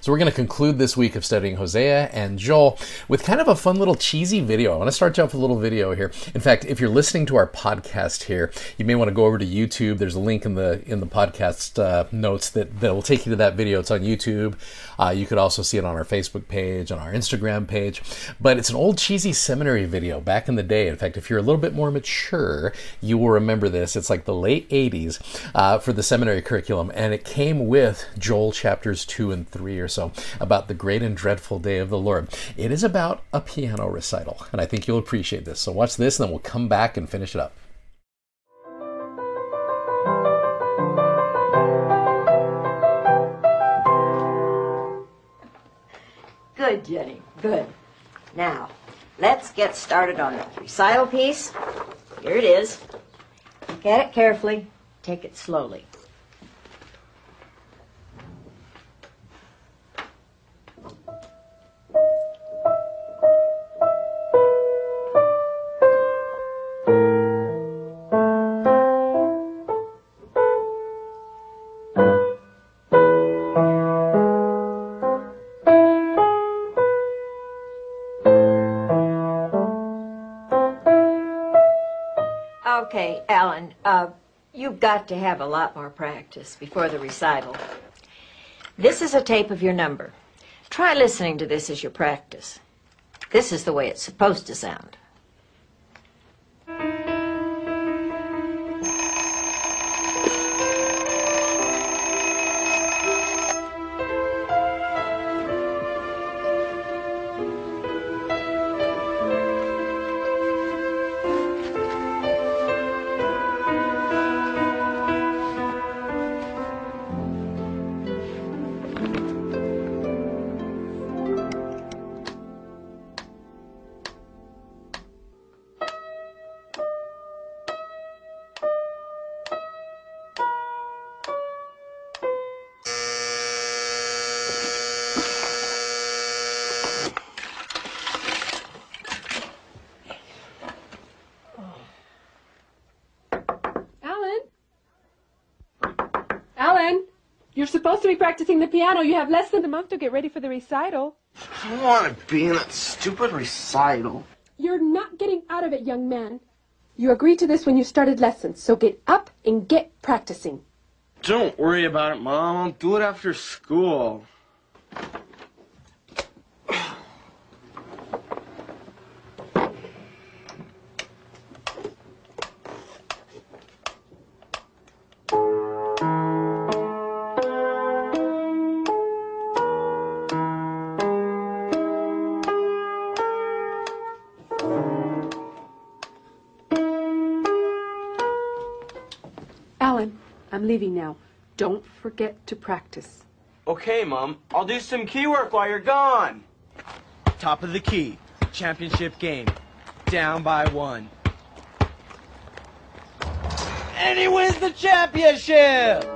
So we're going to conclude this week of studying Hosea and Joel with kind of a fun little cheesy video. I want to start you off with a little video here. In fact, if you're listening to our podcast here, you may want to go over to YouTube. There's a link in the in the podcast uh, notes that that will take you to that video. It's on YouTube. Uh, you could also see it on our Facebook page, on our Instagram page. But it's an old cheesy seminary video back in the day. In fact, if you're a little bit more mature, you will remember this. It's like the late 80s uh, for the seminary curriculum, and it came with Joel chapters 2 and 3 or so about the great and dreadful day of the Lord. It is about a piano recital, and I think you'll appreciate this. So watch this, and then we'll come back and finish it up. Good, Jenny. Good. Now, let's get started on the recital piece. Here it is. Look at it carefully. Take it slowly. Okay, Alan, uh, you've got to have a lot more practice before the recital. This is a tape of your number. Try listening to this as your practice. This is the way it's supposed to sound. Supposed to be practicing the piano. You have less than a month to get ready for the recital. I don't want to be in that stupid recital. You're not getting out of it, young man. You agreed to this when you started lessons, so get up and get practicing. Don't worry about it, Mom. I'll do it after school. I'm leaving now. Don't forget to practice. Okay, Mom. I'll do some key work while you're gone. Top of the key. Championship game. Down by one. And he wins the championship!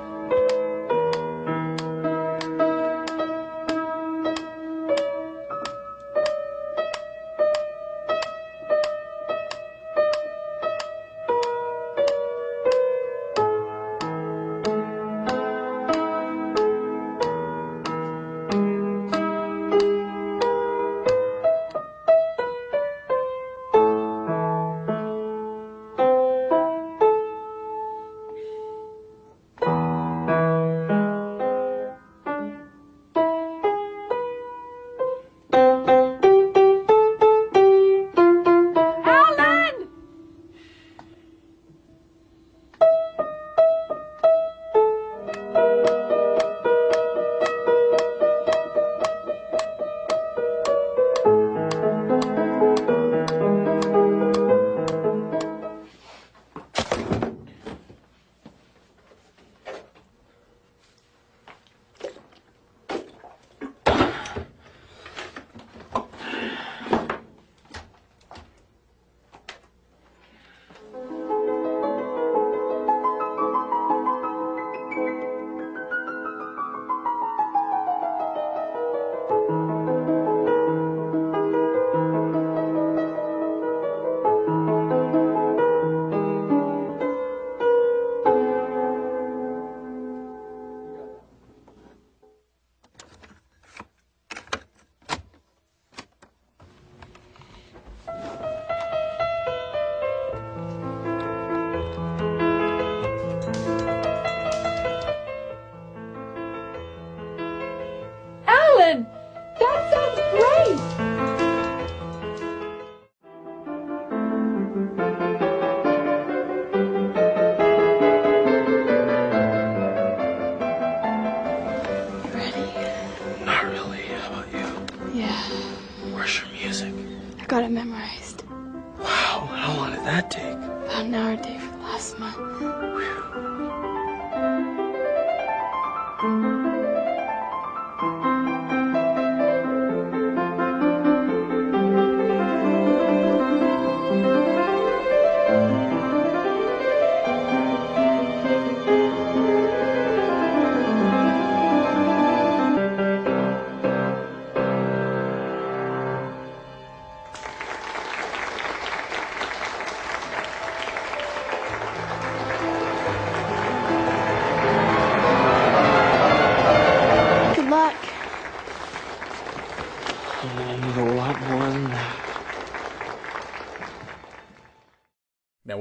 Where's your music? I got it memorized. Wow, how long did that take? About an hour a day for the last month. Whew.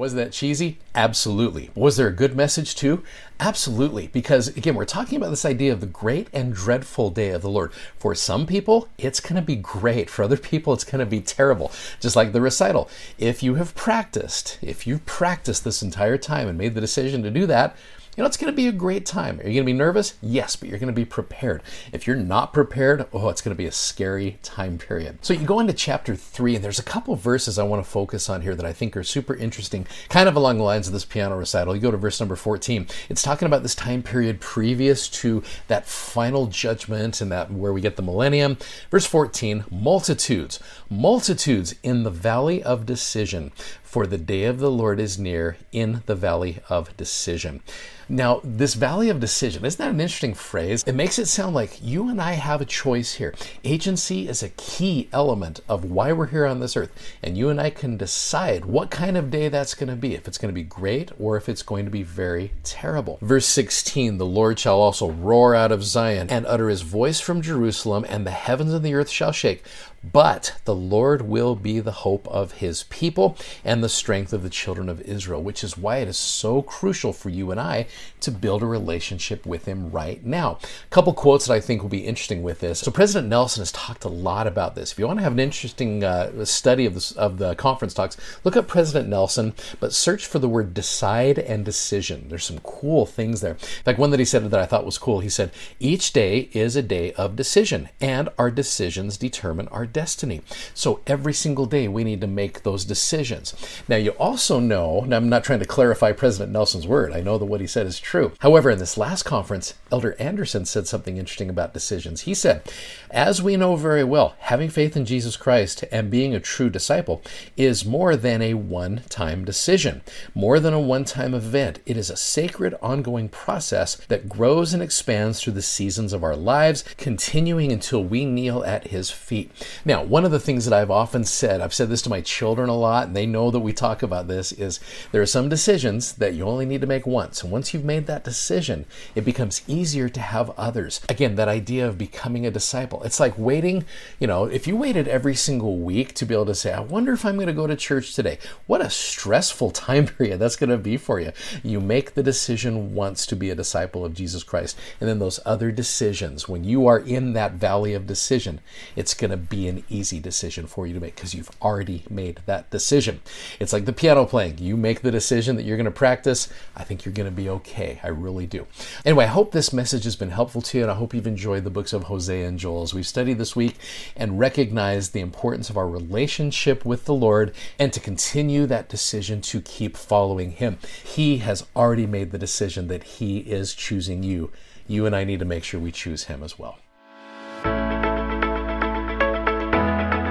Wasn't that cheesy? Absolutely. Was there a good message too? Absolutely. Because again, we're talking about this idea of the great and dreadful day of the Lord. For some people, it's going to be great. For other people, it's going to be terrible. Just like the recital. If you have practiced, if you've practiced this entire time and made the decision to do that, you know, it's going to be a great time. Are you going to be nervous? Yes, but you're going to be prepared. If you're not prepared, oh, it's going to be a scary time period. So you go into chapter three, and there's a couple verses I want to focus on here that I think are super interesting, kind of along the lines of this piano recital. You go to verse number 14. It's talking about this time period previous to that final judgment and that where we get the millennium. Verse 14, multitudes, multitudes in the valley of decision, for the day of the Lord is near in the valley of decision. Now, this valley of decision, isn't that an interesting phrase? It makes it sound like you and I have a choice here. Agency is a key element of why we're here on this earth, and you and I can decide what kind of day that's going to be, if it's going to be great or if it's going to be very terrible. Verse 16 The Lord shall also roar out of Zion and utter his voice from Jerusalem, and the heavens and the earth shall shake. But the Lord will be the hope of his people and the strength of the children of Israel, which is why it is so crucial for you and I to build a relationship with him right now. A couple quotes that I think will be interesting with this. So President Nelson has talked a lot about this. If you want to have an interesting uh, study of, this, of the conference talks, look up President Nelson, but search for the word decide and decision. There's some cool things there. In fact, one that he said that I thought was cool, he said, each day is a day of decision, and our decisions determine our destiny. So every single day we need to make those decisions. Now, you also know, and I'm not trying to clarify President Nelson's word, I know that what he said is true. However, in this last conference, Elder Anderson said something interesting about decisions. He said, As we know very well, having faith in Jesus Christ and being a true disciple is more than a one time decision, more than a one time event. It is a sacred, ongoing process that grows and expands through the seasons of our lives, continuing until we kneel at His feet. Now, one of the things that I've often said, I've said this to my children a lot, and they know that we talk about this, is there are some decisions that you only need to make once. And once you've made that decision, it becomes easier to have others. Again, that idea of becoming a disciple. It's like waiting, you know, if you waited every single week to be able to say, I wonder if I'm going to go to church today, what a stressful time period that's going to be for you. You make the decision once to be a disciple of Jesus Christ. And then those other decisions, when you are in that valley of decision, it's going to be an easy decision for you to make because you've already made that decision. It's like the piano playing. You make the decision that you're going to practice. I think you're going to be okay. I really do. Anyway, I hope this message has been helpful to you, and I hope you've enjoyed the books of Hosea and Joel as we've studied this week and recognized the importance of our relationship with the Lord and to continue that decision to keep following Him. He has already made the decision that He is choosing you. You and I need to make sure we choose Him as well.